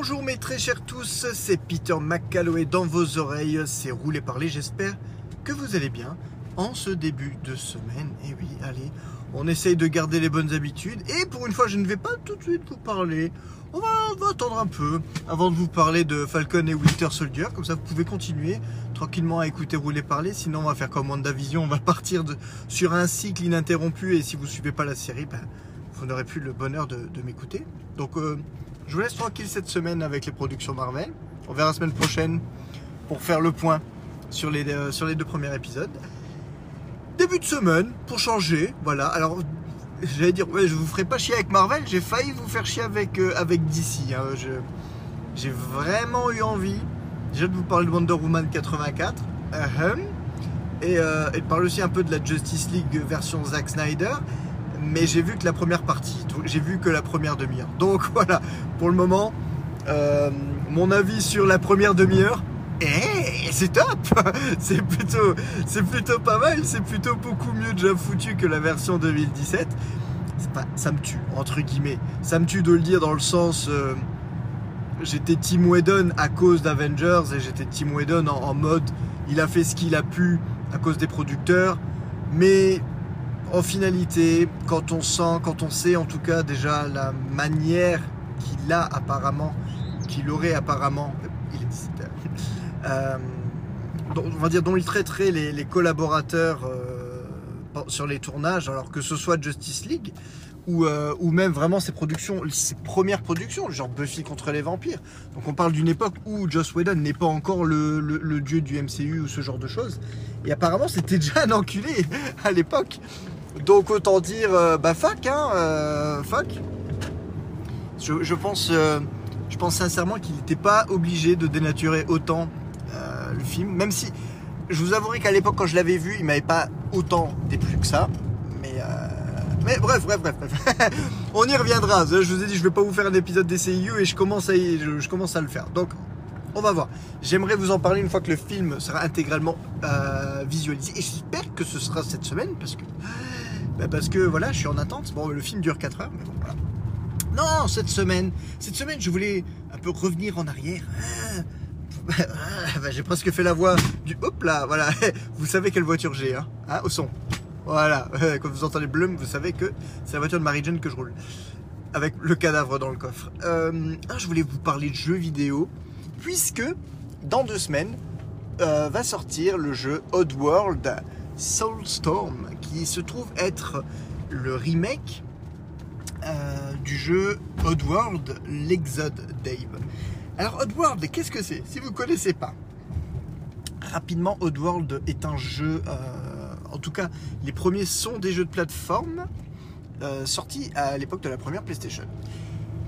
Bonjour mes très chers tous, c'est Peter McCalloway dans vos oreilles, c'est roulé parler, j'espère que vous allez bien en ce début de semaine. Et oui, allez, on essaye de garder les bonnes habitudes. Et pour une fois je ne vais pas tout de suite vous parler, on va, attendre un peu avant de vous parler de Falcon et Winter Soldier, comme ça vous pouvez continuer tranquillement à écouter rouler parler, sinon on va faire comme WandaVision, on va partir de, sur un cycle ininterrompu. Et si vous suivez pas la série, ben, vous n'aurez plus le bonheur de, de m'écouter. Donc euh, je vous laisse tranquille cette semaine avec les productions Marvel. On verra la semaine prochaine pour faire le point sur les, euh, sur les deux premiers épisodes. Début de semaine, pour changer, voilà. Alors, j'allais dire, ouais, je vous ferai pas chier avec Marvel, j'ai failli vous faire chier avec, euh, DC. hein. Je- J'ai vraiment eu envie, déjà de vous parler de Wonder Woman 84, ahem, et, euh, et de parler aussi un peu de la Justice League version Zack Snyder. Mais j'ai vu que la première partie, j'ai vu que la première demi-heure. Donc voilà, pour le moment, euh, mon avis sur la première demi-heure, eh, c'est top C'est plutôt, plutôt pas mal, c'est plutôt beaucoup mieux déjà foutu que la version 2017. C'est pas, ça me tue, entre guillemets. Ça me tue de le dire dans le sens... euh, j'étais Tim Whedon à cause d'Avengers et j'étais Tim Whedon en mode il a fait ce qu'il a pu à cause des producteurs. Mais en finalité, quand on sent, quand on sait en tout cas déjà la manière qu'il a apparemment, qu'il aurait apparemment, il est 17 heures, euh, on va dire dont il traiterait les, collaborateurs euh, sur les tournages, alors que ce soit Justice League ou, euh, ou même vraiment ses productions, ses premières productions, genre Buffy contre les vampires. Donc on parle d'une époque où Joss Whedon n'est pas encore le dieu du MCU ou ce genre de choses. Et apparemment c'était déjà un enculé à l'époque. Donc autant dire, euh, bah fuck, hein, euh, fuck. Je, pense, euh, je pense sincèrement qu'il n'était pas obligé de dénaturer autant le film, même si je vous avouerai qu'à l'époque quand je l'avais vu, il m'avait pas autant déplu que ça. Mais, mais bref, bref, bref, bref. On y reviendra. Je vous ai dit, je vais pas vous faire un épisode des CIU et je commence à, je, commence à le faire. Donc, on va voir. J'aimerais vous en parler une fois que le film sera intégralement visualisé. Et j'espère que ce sera cette semaine parce que, bah, parce que voilà, je suis en attente. Bon, le film dure 4 heures, mais bon, voilà. Non, cette semaine, cette semaine, je voulais un peu revenir en arrière. Ah, ah, bah, j'ai presque fait la voix du hop là, voilà. Vous savez quelle voiture j'ai, hein, hein, au son. Voilà, quand vous entendez blum, vous savez que c'est la voiture de Marie-Jane que je roule. Avec le cadavre dans le coffre. Euh, ah, je voulais vous parler de jeux vidéo, puisque dans deux semaines euh, va sortir le jeu Oddworld Soulstorm, qui se trouve être le remake euh, du jeu Oddworld l'Exode Dave. Alors Oddworld, qu'est-ce que c'est? Si vous ne connaissez pas, rapidement, Oddworld est un jeu, euh, en tout cas, les premiers sont des jeux de plateforme euh, sortis à l'époque de la première PlayStation.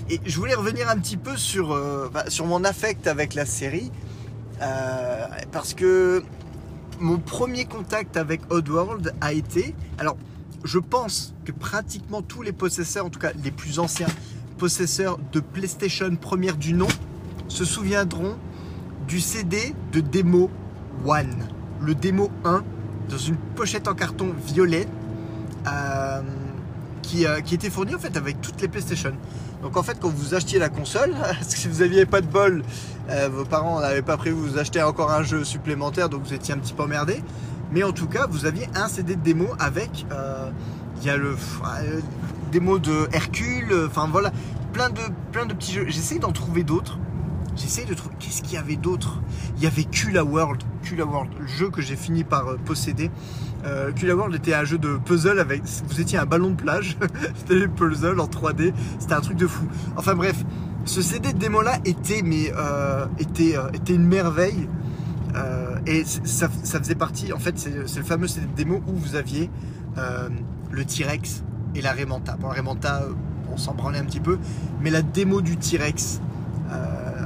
Et je voulais revenir un petit peu sur, bah, sur mon affect avec la série, parce que mon premier contact avec Oddworld a été, alors je pense que pratiquement tous les possesseurs, en tout cas les plus anciens possesseurs de PlayStation première du nom, se souviendront du CD de démo One, le démo 1, dans une pochette en carton violet, euh, qui, euh, qui était fournie en fait avec toutes les PlayStation. Donc en fait, quand vous achetiez la console, si vous n'aviez pas de bol, euh, vos parents n'avaient pas prévu vous acheter encore un jeu supplémentaire, donc vous étiez un petit peu emmerdé. Mais en tout cas, vous aviez un CD de démo avec, euh, il y a le euh, démo de Hercule, enfin voilà, plein de, plein de petits jeux. J'essaie d'en trouver d'autres. J'essaie de trouver. Qu'est-ce qu'il y avait d'autre? Il y avait Kula World. Kula World, le jeu que j'ai fini par posséder. Euh, Kula World était un jeu de puzzle avec. Vous étiez un ballon de plage. C'était des puzzles en 3D. C'était un truc de fou. Enfin bref, ce CD de démo là était, mais, euh, était, euh, était une merveille. Euh, et ça, faisait partie, en fait, c'est le fameux CD de démo où vous aviez le T-Rex et la Remanta. Bon, la Remanta, on s'en branlait un petit peu, mais la démo du T-Rex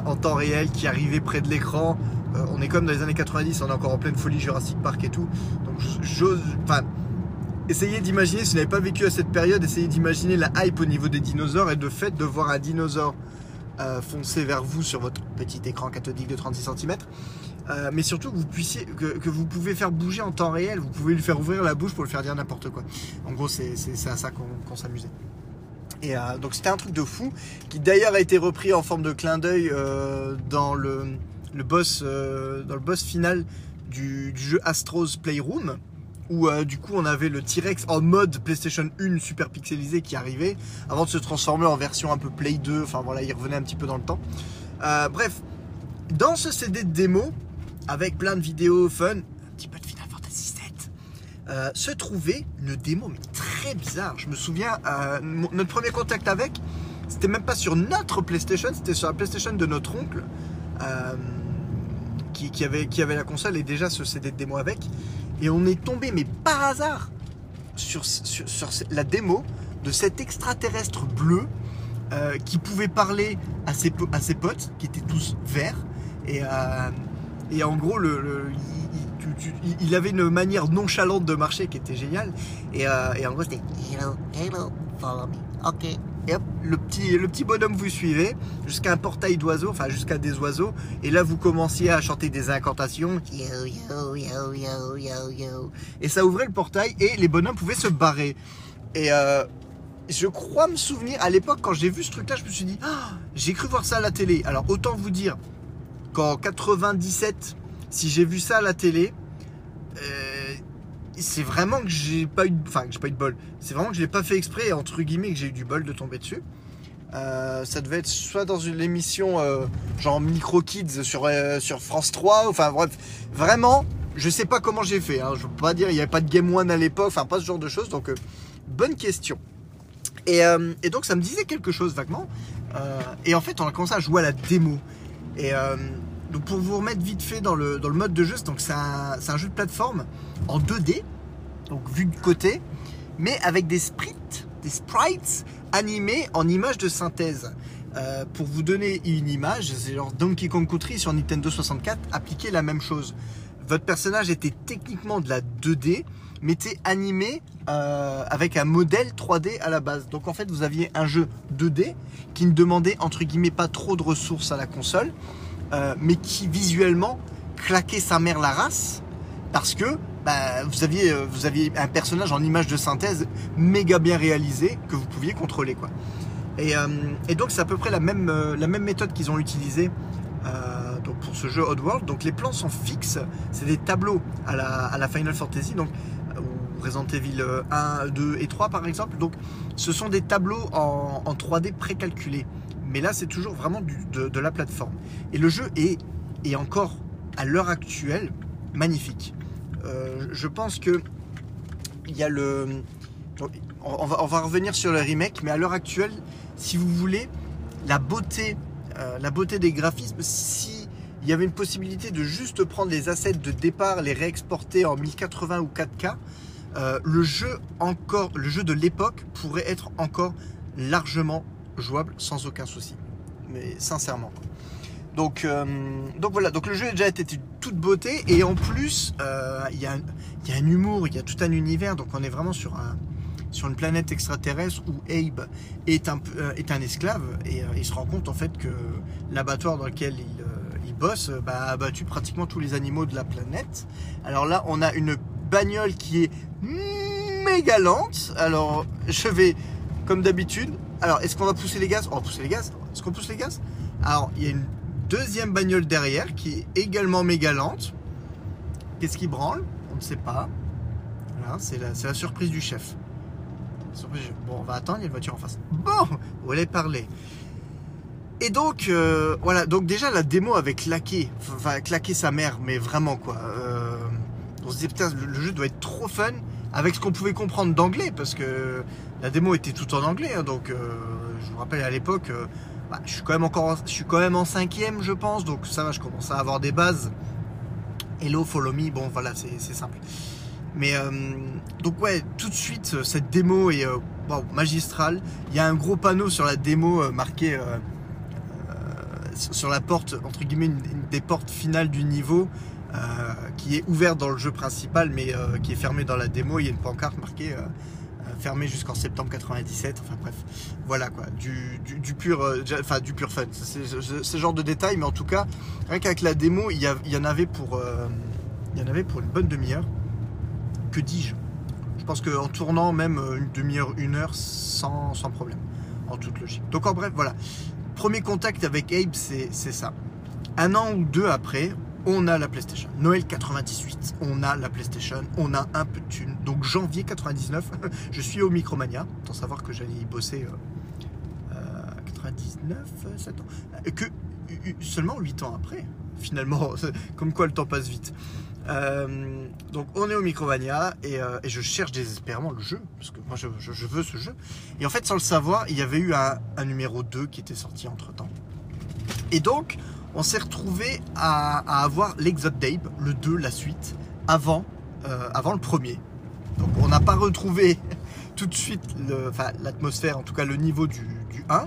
en temps réel qui arrivait près de l'écran, euh, on est comme dans les années 90, on est encore en pleine folie Jurassic Park et tout. Donc, j'ose. Enfin, essayez d'imaginer, si vous n'avez pas vécu à cette période, essayez d'imaginer la hype au niveau des dinosaures et de fait de voir un dinosaure euh, foncer vers vous sur votre petit écran cathodique de 36 cm. Euh, mais surtout que vous puissiez, que, vous pouvez faire bouger en temps réel, vous pouvez lui faire ouvrir la bouche pour le faire dire n'importe quoi. En gros, c'est à ça qu'on s'amusait. Et donc c'était un truc de fou, qui d'ailleurs a été repris en forme de clin d'œil dans le, le boss, dans le boss final du, jeu Astro's Playroom où euh, du coup on avait le T-Rex en mode PlayStation 1 super pixelisé qui arrivait avant de se transformer en version un peu Play 2, enfin voilà, il revenait un petit peu dans le temps. Euh, bref, dans ce CD de démo, avec plein de vidéos fun, de Final Fantasy VII, euh, se trouvait une démo mais très bizarre. Je me souviens, notre premier contact avec, c'était même pas sur notre PlayStation, c'était sur la PlayStation de notre oncle. Qui, avait, qui avait la console et déjà ce CD de démo avec. Et on est tombé, mais par hasard, sur, sur, la démo de cet extraterrestre bleu euh, qui pouvait parler à ses, à ses potes, qui étaient tous verts. Et, euh, et en gros, le, il, avait une manière nonchalante de marcher qui était géniale. Et, euh, en gros, c'était Hello, hello, follow me. Ok, et hop, le petit, le petit bonhomme vous suivez jusqu'à un portail d'oiseaux, enfin jusqu'à des oiseaux. Et là, vous commenciez à chanter des incantations. Et ça ouvrait le portail et les bonhommes pouvaient se barrer. Et euh, je crois me souvenir, à l'époque, quand j'ai vu ce truc-là, je me suis dit, ah, j'ai cru voir ça à la télé. Alors autant vous dire qu'en 97, si j'ai vu ça à la télé, c'est vraiment que j'ai pas eu, enfin pas eu de bol. C'est vraiment que je l'ai pas fait exprès entre guillemets que j'ai eu du bol de tomber dessus. Euh, ça devait être soit dans une émission euh, genre Micro Kids sur, euh, France 3, enfin bref, vraiment, je sais pas comment j'ai fait. Hein. je peux pas dire, il n'y avait pas de Game One à l'époque, enfin pas ce genre de choses, donc bonne question. Et, donc ça me disait quelque chose vaguement. et en fait, on a commencé à jouer à la démo. Donc pour vous remettre vite fait dans le, mode de jeu, c'est un, jeu de plateforme en 2D, donc vu de côté, mais avec des sprites, des sprites animés en images de synthèse. Euh, pour vous donner une image, c'est genre Donkey Kong Country sur Nintendo 64 appliquait la même chose. Votre personnage était techniquement de la 2D, mais était animé euh, avec un modèle 3D à la base. Donc en fait, vous aviez un jeu 2D qui ne demandait entre guillemets pas trop de ressources à la console, euh, mais qui visuellement claquait sa mère la race parce que bah, vous, aviez, euh, vous aviez un personnage en image de synthèse méga bien réalisé que vous pouviez contrôler. Quoi. Et, euh, donc c'est à peu près la même, la même méthode qu'ils ont utilisée pour ce jeu Oddworld. Donc les plans sont fixes, c'est des tableaux à la, à la Final Fantasy, donc, ou Resident Evil 1, 2 et 3 par exemple. Donc ce sont des tableaux en, en 3D précalculés. Mais là, c'est toujours vraiment de, la plateforme. Et le jeu est, est encore, à l'heure actuelle, magnifique. Euh, je pense que il y a le. On va, revenir sur le remake, mais à l'heure actuelle, si vous voulez, la beauté, euh, la beauté des graphismes, si il y avait une possibilité de juste prendre les assets de départ, les réexporter en 1080 ou 4K, euh, le jeu encore, le jeu de l'époque pourrait être encore largement jouable sans aucun souci. Mais sincèrement. Donc, euh, donc voilà, donc le jeu a déjà été toute beauté et en plus euh, il y, a, y, a un humour, il y a tout un univers, donc on est vraiment sur, un, sur une planète extraterrestre où Abe est un, euh, est un esclave et il se rend compte en fait que l'abattoir dans lequel il, il bosse bah, a abattu pratiquement tous les animaux de la planète. Alors là on a une bagnole qui est méga lente, alors je vais comme d'habitude alors, est-ce qu'on va pousser les gaz? On va pousser les gaz. Est-ce qu'on pousse les gaz? Alors, il y a une deuxième bagnole derrière qui est également méga lente. Qu'est-ce qui branle? On ne sait pas. C'est la, surprise du chef. Bon, on va attendre, il y a une voiture en face. Bon, vous allez parler. Et donc, euh, voilà, donc déjà la démo avait claqué, enfin claqué sa mère, mais vraiment quoi. Euh, on se disait putain, le, jeu doit être trop fun avec ce qu'on pouvait comprendre d'anglais, parce que la démo était tout en anglais, hein, donc euh, je vous rappelle à l'époque, euh, bah, je suis quand même encore, je suis en cinquième, je pense, donc ça va, je commence à avoir des bases. Hello, follow me, bon voilà, c'est simple. Mais euh, donc ouais, tout de suite, cette démo est magistrale. Il y a un gros panneau sur la démo marqué sur la porte, entre guillemets, une, des portes finales du niveau. Qui est ouverte dans le jeu principal mais qui est fermée dans la démo. Il y a une pancarte marquée fermé jusqu'en septembre 97. Enfin bref, voilà quoi, du, pur, euh, enfin du pur fun. C'est ce genre de détails, mais en tout cas, rien qu'avec la démo, il y, en avait pour, euh, il y en avait pour une bonne demi-heure. Que dis-je? Je pense qu'en tournant même une demi-heure, une heure, sans, sans problème. en toute logique. Donc en bref, voilà. Premier contact avec Abe, c'est ça. Un an ou deux après, on a la PlayStation. Noël 98, on a la PlayStation, on a un peu de thunes. Donc janvier 99, je suis au Micromania, sans savoir que j'allais y bosser euh, 99, 7 ans. Que seulement 8 ans après, finalement, comme quoi le temps passe vite. Euh, donc on est au Micromania et, euh, je cherche désespérément le jeu, parce que moi je, veux ce jeu. Et en fait sans le savoir, il y avait eu un, un numéro 2 qui était sorti entre temps. Et donc on s'est retrouvé à, avoir l'Exode le 2, la suite, avant, euh, avant le premier. Donc on n'a pas retrouvé tout de suite l'atmosphère, en tout cas le niveau du, du 1,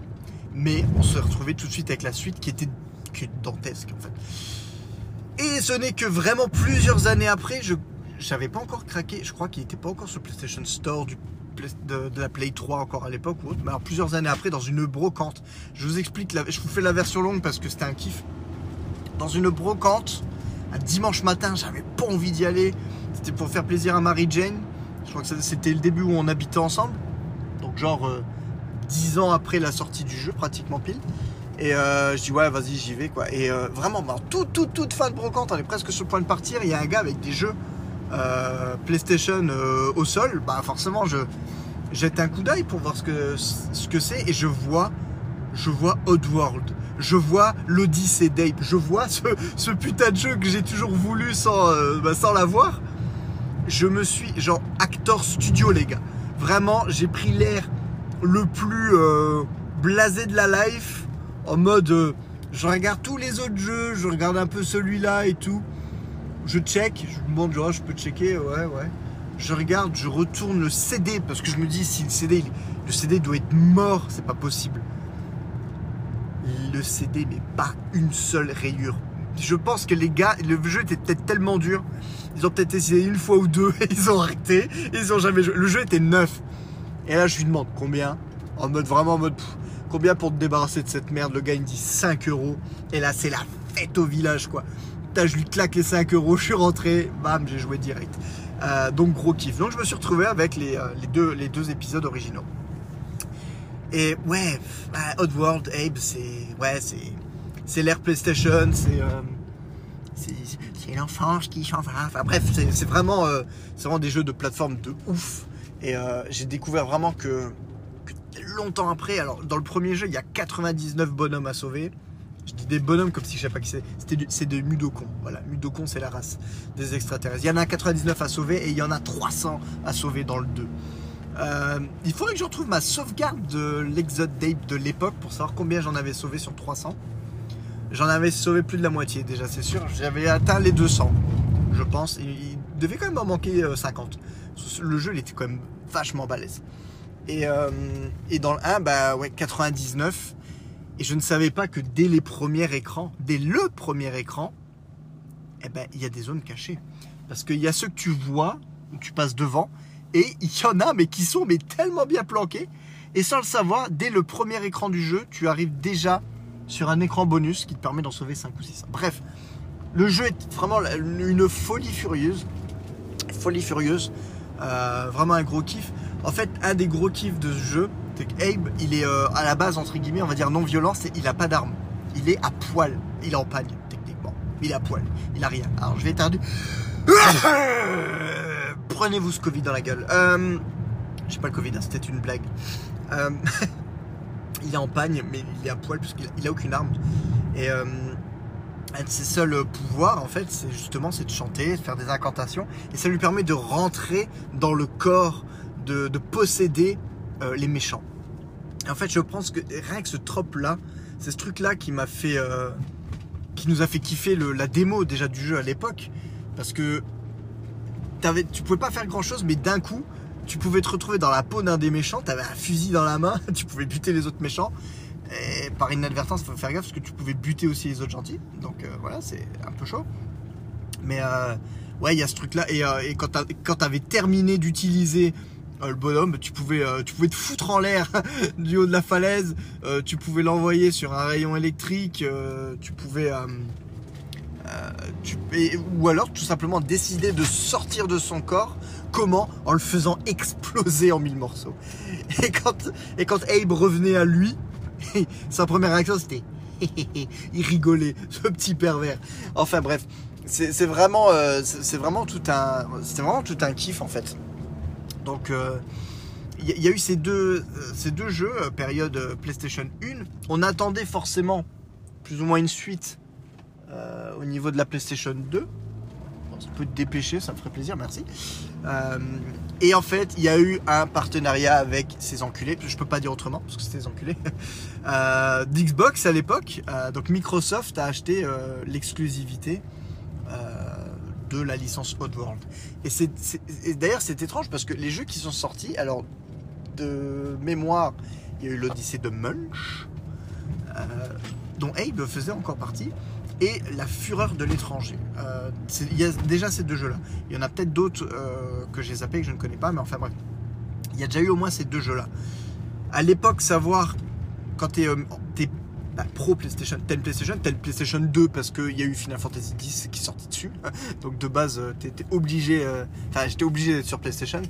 mais on s'est retrouvé tout de suite avec la suite qui était, qui était dantesque en fait. Et ce n'est que vraiment plusieurs années après, je n'avais pas encore craqué, je crois qu'il n'était pas encore sur PlayStation Store du, de, la Play 3 encore à l'époque ou autre, mais alors plusieurs années après dans une brocante. Je vous explique, la, je vous fais la version longue parce que c'était un kiff. Dans une brocante, un dimanche matin, j'avais pas envie d'y aller. C'était pour faire plaisir à Mary Jane. Je crois que c'était le début où on habitait ensemble. Donc genre euh, 10 ans après la sortie du jeu, pratiquement pile. Et euh, je dis ouais vas-y j'y vais quoi. Et euh, vraiment bah, toute toute toute fin de brocante, on est presque sur le point de partir. Il y a un gars avec des jeux PlayStation euh, au sol. Bah forcément je jette un coup d'œil pour voir ce que ce que c'est et je vois je vois Oddworld. Je vois l'Odyssée d'Ape. Je vois ce, ce, putain de jeu que j'ai toujours voulu sans, euh, bah, sans l'avoir. Je me suis genre actor studio les gars. Vraiment j'ai pris l'air le plus euh, blasé de la life en mode euh, je regarde tous les autres jeux, je regarde un peu celui-là et tout. Je check, je me demande genre je peux checker, ouais ouais. Je regarde, je retourne le CD parce que je me dis si le CD, le CD doit être mort, c'est pas possible. Le CD mais pas une seule rayure. Je pense que les gars, le jeu était peut-être tellement dur, ils ont peut-être essayé une fois ou deux et ils ont arrêté, ils ont jamais joué. Le jeu était neuf. Et là je lui demande combien? En mode vraiment en mode pff, Combien pour te débarrasser de cette merde? Le gars il me dit 5 euros. Et là c'est la fête au village quoi. Je lui claque les 5 euros, je suis rentré, bam, j'ai joué direct. Euh, donc gros kiff. Donc je me suis retrouvé avec les, euh, deux, épisodes originaux. Et ouais, euh, Oddworld, Abe, c'est ouais, l'ère PlayStation, c'est euh, l'enfance qui va. Enfin bref, c'est vraiment des jeux de plateforme de ouf. Et j'ai découvert vraiment que longtemps après. Alors, dans le premier jeu, il y a 99 bonhommes à sauver. Je dis des bonhommes comme si je sais pas qui c'est. C'est des Mudokon. Voilà, Mudokon, c'est la race des extraterrestres. Il y en a 99 à sauver et il y en a 300 à sauver dans le 2. Euh, il faudrait que je retrouve ma sauvegarde de l'Exode Date de l'époque pour savoir combien j'en avais sauvé sur 300. J'en avais sauvé plus de la moitié déjà, c'est sûr. J'avais atteint les 200, je pense. Il devait quand même en manquer 50. Le jeu, il était quand même vachement balèze. Et, euh, et, dans le 1, bah ouais, 99. Et je ne savais pas que dès les premiers écrans, dès le premier écran, eh ben, il y a des zones cachées. Parce qu'il y a ceux que tu vois, où tu passes devant, et il y en a, mais qui sont mais tellement bien planqués. Et sans le savoir, dès le premier écran du jeu, tu arrives déjà sur un écran bonus qui te permet d'en sauver 5 ou 6. Bref, le jeu est vraiment une folie furieuse. Folie furieuse. Euh, vraiment un gros kiff. En fait, un des gros kiffs de ce jeu, c'est qu'Abe, il est euh, à la base, entre guillemets, on va dire non violent, c'est il a pas d'arme. Il est à poil. Il est en pagne, techniquement. Il est à poil. Il a rien. Alors, je vais éternuer. Prenez-vous ce Covid dans la gueule. Euh, J'ai pas le Covid, hein, c'était une blague. Euh, il est en pagne, mais il est à poil puisqu'il a aucune arme. Et euh, un de ses seuls pouvoirs, en fait, c'est justement c'est de chanter, de faire des incantations, et ça lui permet de rentrer dans le corps, de, de posséder euh, les méchants. Et en fait, je pense que rien que ce trope là, c'est ce truc là qui m'a fait, euh, qui nous a fait kiffer le, la démo déjà du jeu à l'époque, parce que tu pouvais pas faire grand chose, mais d'un coup, tu pouvais te retrouver dans la peau d'un des méchants, tu avais un fusil dans la main, tu pouvais buter les autres méchants. Et par inadvertance, il faut faire gaffe parce que tu pouvais buter aussi les autres gentils. Donc euh, voilà, c'est un peu chaud. Mais ouais, il y a ce truc-là. Et, et, quand tu avais terminé d'utiliser le bonhomme, tu pouvais, euh, tu pouvais te foutre en l'air du haut de la falaise. tu pouvais l'envoyer sur un rayon électrique. tu pouvais... Tu, et, ou alors tout simplement décider de sortir de son corps comment? En le faisant exploser en mille morceaux. Et quand, et quand Abe revenait à lui, sa première réaction c'était il rigolait, ce petit pervers. Enfin bref, c'est vraiment, euh, vraiment tout un, vraiment tout un kiff en fait. Donc euh, il y, a eu ces deux, euh, ces deux jeux, période PlayStation 1. On attendait forcément plus ou moins une suite au niveau de la PlayStation 2. On peut te dépêcher, ça me ferait plaisir, merci. et en fait, il y a eu un partenariat avec ces enculés, je peux pas dire autrement, parce que c'était des enculés, d'Xbox à l'époque. donc Microsoft a acheté l'exclusivité de la licence Oddworld. Et, c'est, d'ailleurs, c'est étrange parce que les jeux qui sont sortis, alors de mémoire, il y a eu l'Odyssée de Munch, euh, dont Abe faisait encore partie, et La Fureur de l'étranger. Euh, il y a déjà ces deux jeux-là. Il y en a peut-être d'autres euh, que j'ai zappé, que je ne connais pas, mais enfin bref. Il y a déjà eu au moins ces deux jeux-là. À l'époque, savoir quand tu es, bah, pro PlayStation, tel PlayStation, tel PlayStation 2 parce qu'il y a eu Final Fantasy X qui est sorti dessus. Donc de base, euh, t'étais obligé, euh, enfin j'étais obligé d'être sur PlayStation.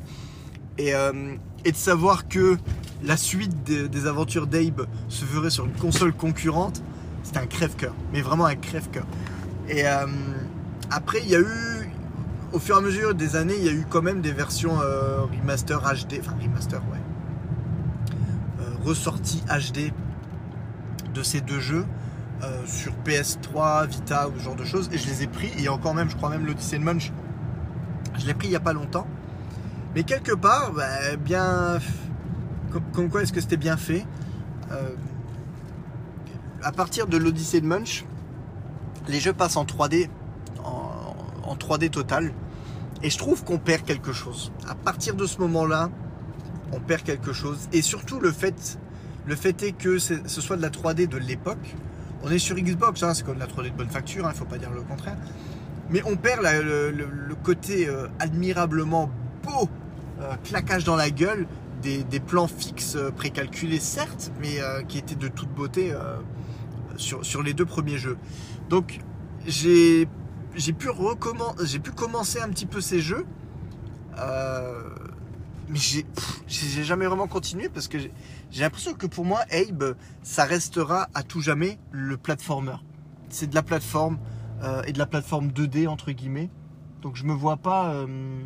Et, euh, et, de savoir que la suite des, aventures d'Abe se ferait sur une console concurrente, c'était un crève-cœur. Mais vraiment un crève-cœur. Et après, il y a eu, au fur et à mesure des années, il y a eu quand même des versions remaster HD, enfin remaster, ouais. ressorties HD de ces deux jeux euh, sur PS3, Vita ou ce genre de choses. Et je les ai pris. Et encore même, je crois même l'Odyssey de Munch, je l'ai pris il n'y a pas longtemps. Mais quelque part, bah, bien. Comme, quoi est-ce que c'était bien fait euh, À partir de l'Odyssée de Munch, les jeux passent en 3D, en, en 3D total. Et je trouve qu'on perd quelque chose. À partir de ce moment-là, on perd quelque chose. Et surtout le fait le fait est que ce soit de la 3D de l'époque. On est sur Xbox, hein, c'est comme la 3D de bonne facture, il hein, ne faut pas dire le contraire. Mais on perd le, côté euh, admirablement beau, euh, claquage dans la gueule, des, plans fixes euh, précalculés certes, mais qui étaient de toute beauté sur, les deux premiers jeux. Donc j'ai pu commencer un petit peu ces jeux mais j'ai jamais vraiment continué parce que j'ai l'impression que pour moi, Abe, ça restera à tout jamais le platformer. C'est de la plateforme euh, et de la plateforme 2D entre guillemets. Donc je me vois pas. Euh,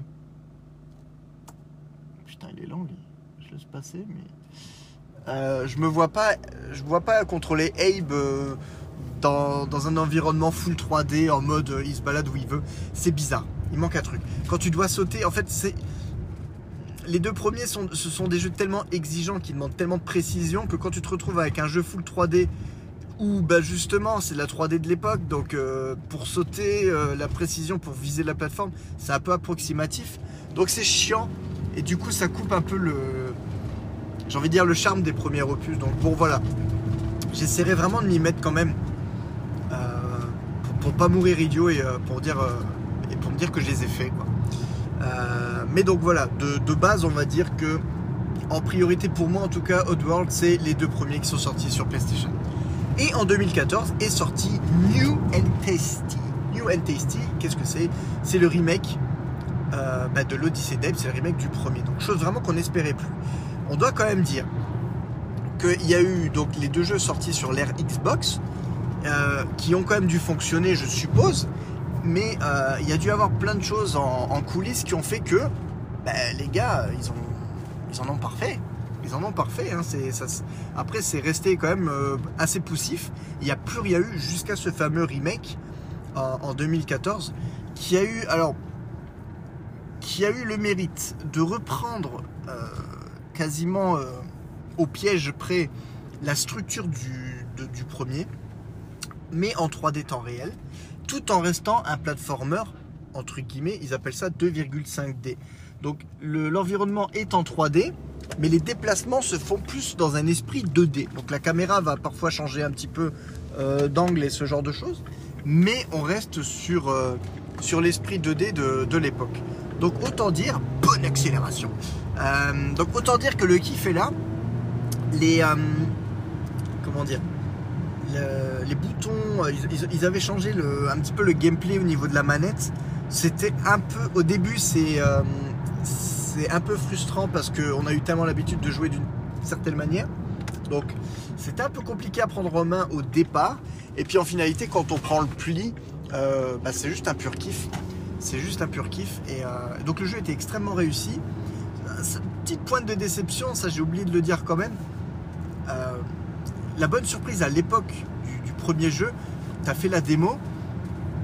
putain, il est lent, lui. Je laisse passer, mais euh, je me vois pas. Je vois pas contrôler Abe. Dans, dans, un environnement full 3D en mode il se balade où il veut, c'est bizarre. Il manque un truc. Quand tu dois sauter, en fait, c'est les deux premiers, sont, ce sont des jeux tellement exigeants qui demandent tellement de précision que quand tu te retrouves avec un jeu full 3D où bah justement c'est la 3D de l'époque, donc euh, pour sauter, euh, la précision pour viser la plateforme, c'est un peu approximatif. Donc c'est chiant et du coup ça coupe un peu le, j'ai envie de dire le charme des premiers opus. Donc bon voilà, j'essaierai vraiment de m'y mettre quand même euh, pour, pas mourir idiot et pour dire et pour me dire que je les ai fait quoi. Mais donc voilà, de, base, on va dire que en priorité pour moi en tout cas, Oddworld, c'est les deux premiers qui sont sortis sur PlayStation. Et en 2014 est sorti New and Tasty. New and Tasty, qu'est-ce que c'est? C'est le remake euh, bah, de l'Odyssey d'Abe, c'est le remake du premier. Donc chose vraiment qu'on n'espérait plus. On doit quand même dire qu'il y a eu donc les deux jeux sortis sur l'ère Xbox, euh, qui ont quand même dû fonctionner, je suppose, mais euh, il y a dû avoir plein de choses en, coulisses qui ont fait que ben, les gars, ils, en ont parfait. Ils en ont parfait. Hein. après, c'est resté quand même euh, assez poussif. Il n'y a plus rien eu jusqu'à ce fameux remake en, 2014 qui a eu, alors, qui a eu le mérite de reprendre euh, quasiment au piège près la structure du premier, mais en 3D temps réel tout en restant un platformer, entre guillemets, ils appellent ça 2,5D. Donc l'environnement est en 3D, mais les déplacements se font plus dans un esprit 2D. Donc la caméra va parfois changer un petit peu euh, d'angle et ce genre de choses, mais on reste sur, euh, l'esprit 2D de, l'époque. Donc autant dire, bonne accélération. Euh, donc autant dire que le kiff est là. Les... comment dire? Les boutons, euh, ils, avaient changé un petit peu le gameplay au niveau de la manette. C'était un peu, au début, c'est euh, un peu frustrant parce qu'on a eu tellement l'habitude de jouer d'une certaine manière. Donc c'était un peu compliqué à prendre en main au départ. Et puis en finalité, quand on prend le pli, euh, bah, c'est juste un pur kiff. C'est juste un pur kiff. Et donc le jeu était extrêmement réussi. Petite pointe de déception, ça j'ai oublié de le dire quand même. Euh, la bonne surprise à l'époque du, premier jeu, tu as fait la démo,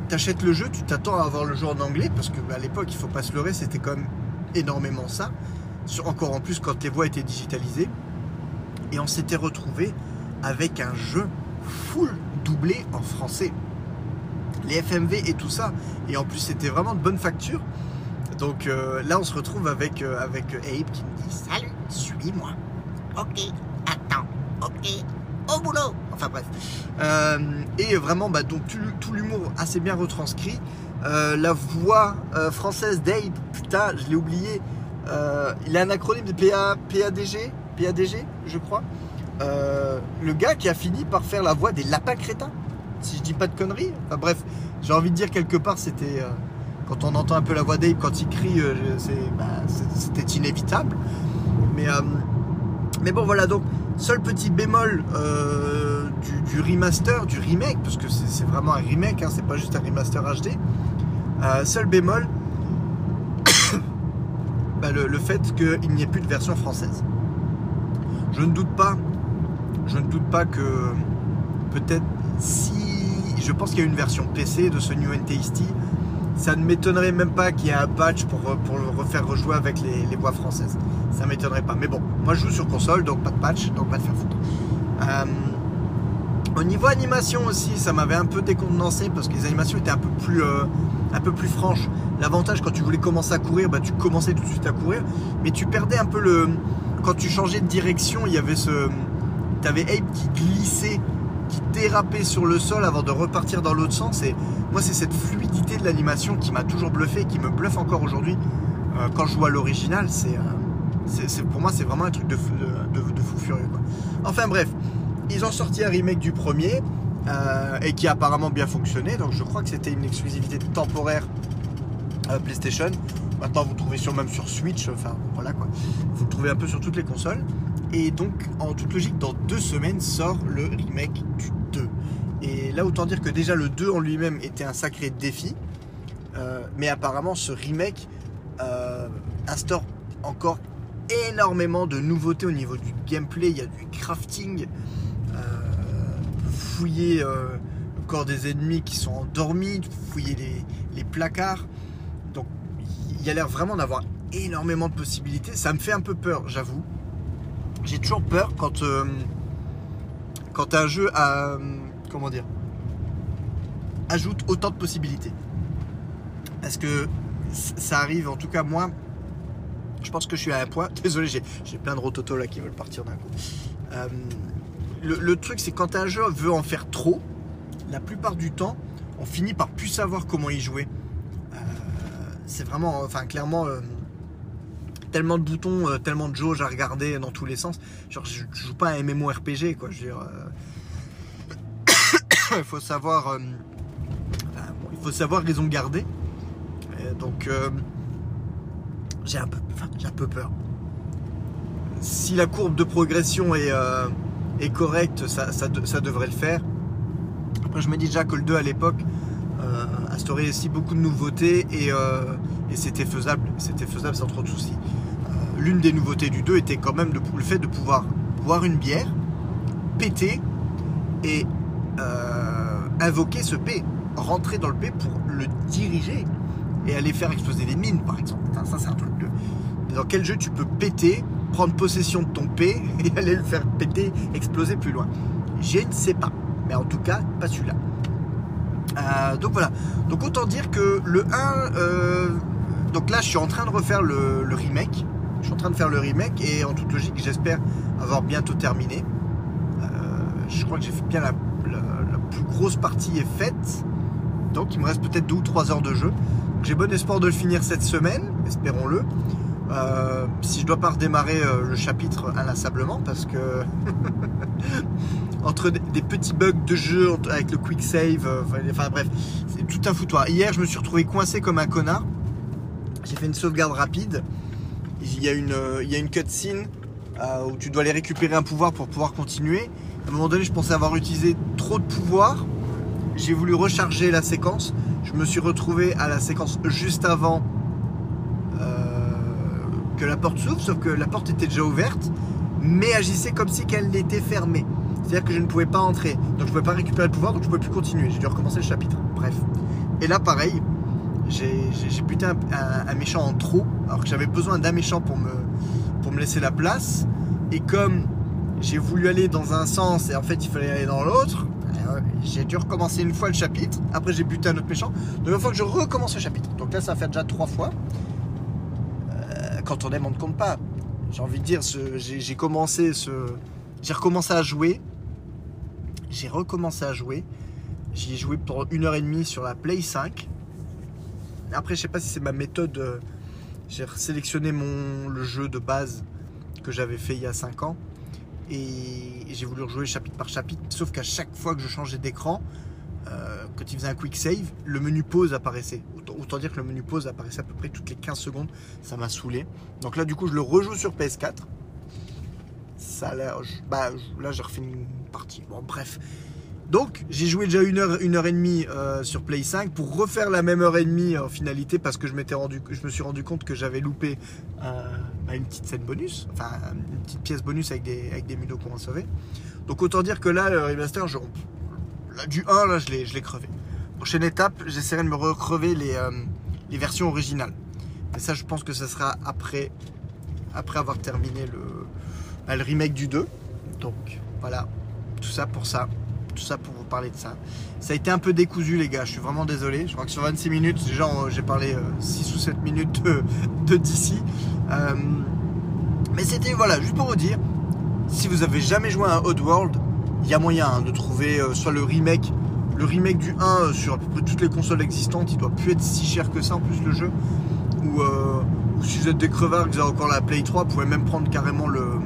tu achètes le jeu, tu t'attends à avoir le jeu en anglais, parce que bah, l'époque, il faut pas se leurrer, c'était quand même énormément ça. Encore en plus quand les voix étaient digitalisées. Et on s'était retrouvé avec un jeu full doublé en français. Les FMV et tout ça. Et en plus, c'était vraiment de bonne facture. Donc euh, là, on se retrouve avec, euh, avec Abe qui me dit Salut, suis-moi. Ok, attends, ok, au boulot. Enfin bref. Euh, et vraiment, bah, donc tout, l'humour assez bien retranscrit. la voix française d'Abe, putain, je l'ai oublié. il a un acronyme de PA, PADG, PADG, je crois. le gars qui a fini par faire la voix des lapins crétins, si je dis pas de conneries. Enfin bref, j'ai envie de dire quelque part, c'était quand on entend un peu la voix d'Abe quand il crie, euh, bah, c'était inévitable. Mais, euh, mais bon, voilà, donc, seul petit bémol euh, du, remaster, du remake, parce que c'est vraiment un remake, hein, c'est pas juste un remaster HD. seul bémol, bah, le, fait qu'il n'y ait plus de version française. Je ne doute pas, je ne doute pas que peut-être si. Je pense qu'il y a une version PC de ce New and Tasty ça ne m'étonnerait même pas qu'il y ait un patch pour, pour le refaire rejouer avec les, voix françaises. Ça ne m'étonnerait pas. Mais bon, moi je joue sur console, donc pas de patch, donc pas de faire foutre. Euh, au niveau animation aussi, ça m'avait un peu décontenancé parce que les animations étaient un peu plus, euh, un peu plus franches. L'avantage quand tu voulais commencer à courir, bah, tu commençais tout de suite à courir, mais tu perdais un peu le. Quand tu changeais de direction, il y avait ce. Tu avais Ape qui glissait qui dérapait sur le sol avant de repartir dans l'autre sens. Et moi, c'est cette fluidité de l'animation qui m'a toujours bluffé et qui me bluffe encore aujourd'hui. Euh, quand je à l'original, euh, pour moi, c'est vraiment un truc de, fou furieux. Enfin bref, ils ont sorti un remake du premier euh, et qui a apparemment bien fonctionné. Donc je crois que c'était une exclusivité temporaire PlayStation. Maintenant, vous le trouvez sur, même sur Switch. Enfin, voilà quoi. Vous le trouvez un peu sur toutes les consoles. Et donc, en toute logique, dans deux semaines sort le remake du 2. Et là, autant dire que déjà le 2 en lui-même était un sacré défi. Euh, mais apparemment, ce remake euh, instaure encore énormément de nouveautés au niveau du gameplay. Il y a du crafting, euh, fouiller le corps des ennemis qui sont endormis, fouiller les, placards. Donc, il y a l'air vraiment d'avoir énormément de possibilités. Ça me fait un peu peur, j'avoue j'ai toujours peur quand, euh, un jeu ajoute autant de possibilités. Parce que ça arrive, en tout cas moi, je pense que je suis à un point. Désolé, j'ai plein de rototos là qui veulent partir d'un coup. Euh, le, truc, c'est quand un jeu veut en faire trop, la plupart du temps, on finit par plus savoir comment y jouer. Euh, c'est vraiment, enfin, clairement tellement de boutons, euh, tellement de jauges à regarder dans tous les sens. Genre, je, joue pas un MMORPG, quoi. Je dire, il faut savoir, euh, il faut savoir raison garder. donc, euh, j'ai un peu, peur. Si la courbe de progression est, est correcte, ça, devrait le faire. Après, je me dis déjà que le 2 à l'époque instaurait aussi beaucoup de nouveautés et, et c'était faisable. C'était faisable sans trop de soucis l'une des nouveautés du 2 était quand même le fait de pouvoir boire une bière, péter et euh, invoquer ce P, rentrer dans le P pour le diriger et aller faire exploser des mines par exemple. ça c'est un truc de... Dans quel jeu tu peux péter, prendre possession de ton P et aller le faire péter, exploser plus loin Je ne sais pas. Mais en tout cas, pas celui-là. Euh, donc voilà. Donc autant dire que le 1... Euh, donc là, je suis en train de refaire le remake je suis en train de faire le remake et en toute logique, j'espère avoir bientôt terminé. Euh, je crois que j'ai fait bien la, plus grosse partie est faite. Donc il me reste peut-être deux ou trois heures de jeu. J'ai bon espoir de le finir cette semaine, espérons-le. Euh, si je dois pas redémarrer euh, le chapitre inlassablement parce que entre des, petits bugs de jeu avec le quick save, enfin bref, c'est tout un foutoir. Hier, je me suis retrouvé coincé comme un connard. J'ai fait une sauvegarde rapide il y a une, il y a une cutscene euh, où tu dois aller récupérer un pouvoir pour pouvoir continuer. À un moment donné, je pensais avoir utilisé trop de pouvoir. J'ai voulu recharger la séquence. Je me suis retrouvé à la séquence juste avant euh, que la porte s'ouvre, sauf que la porte était déjà ouverte, mais agissait comme si qu'elle était fermée. C'est-à-dire que je ne pouvais pas entrer. Donc je ne pouvais pas récupérer le pouvoir, donc je ne pouvais plus continuer. J'ai dû recommencer le chapitre. Bref. Et là, pareil, j'ai buté un, méchant en trop, alors que j'avais besoin d'un méchant pour me, laisser la place. Et comme j'ai voulu aller dans un sens et en fait il fallait aller dans l'autre, j'ai dû recommencer une fois le chapitre. Après j'ai buté un autre méchant. Donc une fois que je recommence le chapitre. Donc là ça fait déjà trois fois. Euh, quand on aime on ne compte pas. J'ai envie de dire, j'ai commencé ce, j'ai recommencé à jouer. J'ai recommencé à jouer. J'y ai joué pour une heure et demie sur la Play 5. Après, je sais pas si c'est ma méthode. Euh, j'ai sélectionné mon, le jeu de base que j'avais fait il y a 5 ans. Et j'ai voulu rejouer chapitre par chapitre. Sauf qu'à chaque fois que je changeais d'écran, euh, quand il faisait un quick save, le menu pause apparaissait. Autant, dire que le menu pause apparaissait à peu près toutes les 15 secondes. Ça m'a saoulé. Donc là, du coup, je le rejoue sur PS4. Ça. Bah, là, j'ai refait une partie. Bon, bref. Donc j'ai joué déjà une heure, et demie euh, sur Play 5 pour refaire la même heure et demie en finalité parce que je me suis rendu compte que j'avais loupé euh, bah, une petite scène bonus, enfin une petite pièce bonus avec des, avec des mudos qu'on. Donc autant dire que là le remaster, je, du 1 là je l'ai, crevé. Prochaine étape, j'essaierai de me recrever les, euh, les versions originales. Mais ça je pense que ça sera après, après avoir terminé le, bah, le remake du 2. Donc voilà, tout ça pour ça ça pour vous parler de ça. Ça a été un peu décousu les gars, je suis vraiment désolé. Je crois que sur 26 minutes, genre j'ai parlé 6 euh, ou 7 minutes de d'ici. Euh, mais c'était voilà, juste pour vous dire, si vous avez jamais joué à un World, il y a moyen hein, de trouver euh, soit le remake, le remake du 1 sur à peu près toutes les consoles existantes, il doit plus être si cher que ça en plus le jeu. Ou, ou si vous êtes des crevards, que vous avez encore la Play 3, vous pouvez même prendre carrément le,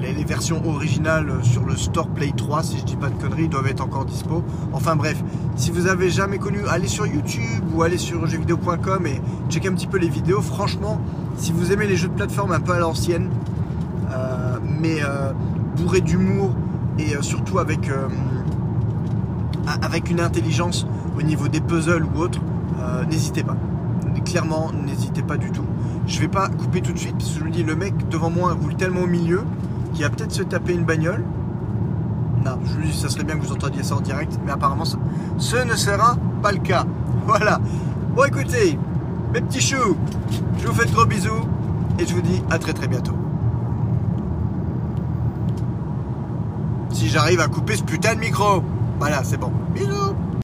les, versions originales sur le store Play 3, si je dis pas de conneries, doivent être encore dispo. Enfin bref, si vous avez jamais connu, allez sur YouTube ou allez sur jeuxvideo.com et checkez un petit peu les vidéos. Franchement, si vous aimez les jeux de plateforme un peu à l'ancienne, euh, mais euh, bourré d'humour et euh, surtout avec, avec une intelligence au niveau des puzzles ou autres, n'hésitez pas. Clairement, n'hésitez pas du tout. Je vais pas couper tout de suite parce que je me dis le mec devant moi roule tellement au milieu qui va peut-être se taper une bagnole. Non, je lui dis, ça serait bien que vous entendiez ça en direct, mais apparemment, ce ne sera pas le cas. Voilà. Bon, écoutez, mes petits choux, je vous fais de gros bisous et je vous dis à très très bientôt. Si j'arrive à couper ce putain de micro. Voilà, c'est bon. Bisous